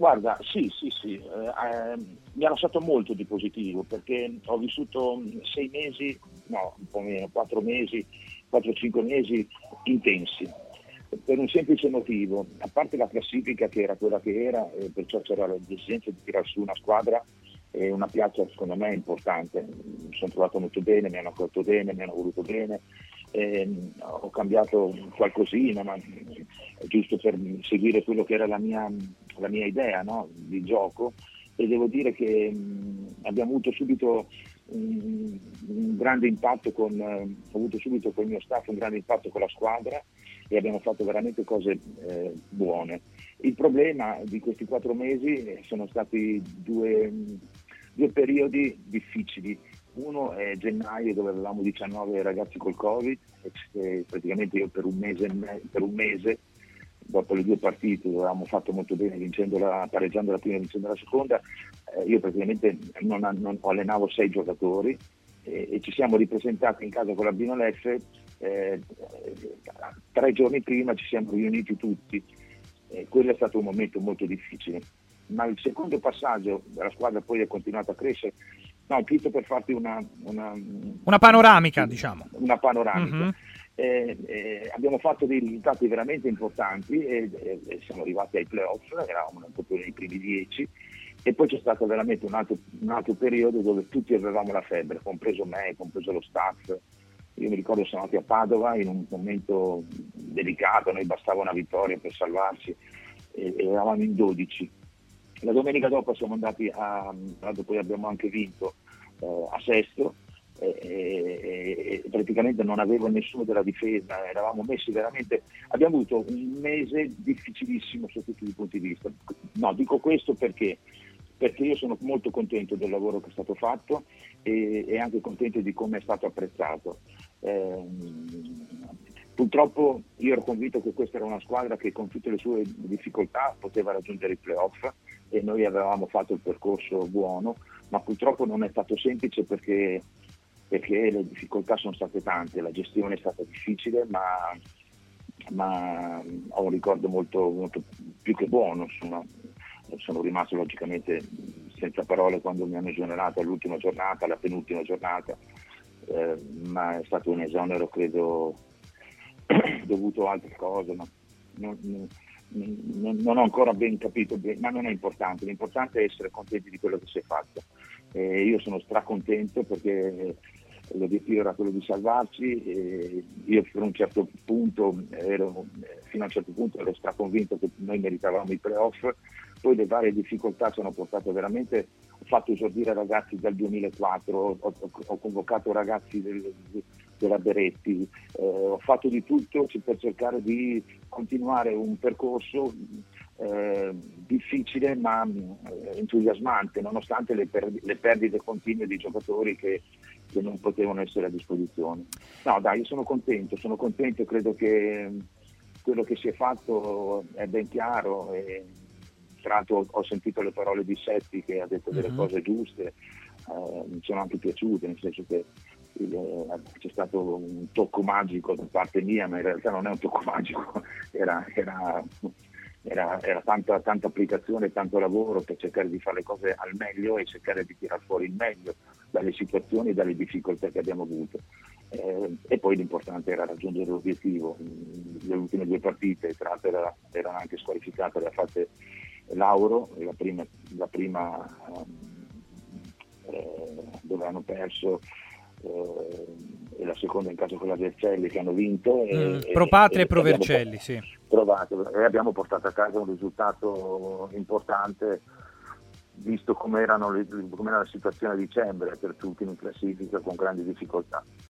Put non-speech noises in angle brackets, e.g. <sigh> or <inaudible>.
Guarda, sì, sì, sì, eh, eh, mi ha lasciato molto di positivo perché ho vissuto sei mesi, no, un po' meno, quattro mesi, quattro o cinque mesi intensi, per un semplice motivo, a parte la classifica che era quella che era, e perciò c'era l'esigenza di tirare su una squadra e una piazza secondo me importante, mi sono trovato molto bene, mi hanno accolto bene, mi hanno voluto bene, eh, ho cambiato qualcosina, ma giusto per seguire quello che era la mia, la mia idea no? di gioco e devo dire che mh, abbiamo avuto subito un, un grande impatto con, eh, ho avuto subito con il mio staff un grande impatto con la squadra e abbiamo fatto veramente cose eh, buone. Il problema di questi quattro mesi sono stati due, due periodi difficili uno è gennaio dove avevamo 19 ragazzi col Covid e praticamente io per un mese, per un mese dopo le due partite dove avevamo fatto molto bene la, pareggiando la prima e vincendo la seconda, eh, io praticamente non, non, allenavo sei giocatori e, e, ci siamo ripresentati in casa con l'Albino Leffe, eh, tre giorni prima ci siamo riuniti tutti quello è stato un momento molto difficile. Ma il secondo passaggio, la squadra poi è continuata a crescere, No, giusto per farti una... Una, una panoramica, diciamo. Una panoramica. Mm-hmm. Eh, eh, abbiamo fatto dei risultati veramente importanti e, siamo arrivati ai playoff, eravamo proprio nei primi dieci e poi c'è stato veramente un altro, un altro, periodo dove tutti avevamo la febbre, compreso me, compreso lo staff. Io mi ricordo siamo andati a Padova in un momento delicato, noi bastava una vittoria per salvarci e, e eravamo in 12 la domenica dopo siamo andati a, poi abbiamo anche vinto eh, a Sesto e, praticamente non avevo nessuno della difesa, eravamo messi veramente, abbiamo avuto un mese difficilissimo su tutti i punti di vista. No, dico questo perché perché io sono molto contento del lavoro che è stato fatto e, e anche contento di come è stato apprezzato. Eh, purtroppo io ero convinto che questa era una squadra che con tutte le sue difficoltà poteva raggiungere i playoff e noi avevamo fatto il percorso buono, ma purtroppo non è stato semplice perché, perché le difficoltà sono state tante, la gestione è stata difficile, ma, ma ho un ricordo molto, molto più che buono. Insomma. Sono rimasto logicamente senza parole quando mi hanno esonerato all'ultima giornata, alla penultima giornata, eh, ma è stato un esonero credo <clears throat> dovuto a altre cose. Ma non, non, non, ho ancora ben capito, ma non è importante, l'importante è essere contenti di quello che si è fatto. Eh, io sono stracontento perché l'obiettivo era quello di salvarci io un certo punto ero, fino a un certo punto ero straconvinto che noi meritavamo i playoff, poi le varie difficoltà ci hanno portato veramente, ho fatto esordire ragazzi dal 2004, ho, ho, ho convocato ragazzi del, della Beretti, eh, ho fatto di tutto per cercare di continuare un percorso eh, difficile ma eh, entusiasmante, nonostante le, per- le, perdite continue di giocatori che, che, non potevano essere a disposizione. No, dai, io sono contento, sono contento, credo che quello che si è fatto è ben chiaro. E, tra l'altro ho sentito le parole di Setti che ha detto delle uh-huh. cose giuste, eh, mi sono anche piaciute, nel senso che eh, c'è stato un tocco magico da parte mia, ma in realtà non è un tocco magico, <laughs> era, era, era, era tanta, tanta, applicazione, tanto lavoro per cercare di fare le cose al meglio e cercare di tirare fuori il meglio dalle situazioni e dalle difficoltà che abbiamo avuto. Eh, e poi l'importante era raggiungere l'obiettivo. Le ultime due partite, tra l'altro era, erano anche squalificate, le ha fatte Lauro, la prima, la prima eh, dove hanno perso eh, e la seconda in caso con la Vercelli che hanno vinto. Mm, e, pro Patria e, e Pro Vercelli, sì. Provato, e abbiamo portato a casa un risultato importante visto come era la situazione a dicembre per tutti in classifica con grandi difficoltà.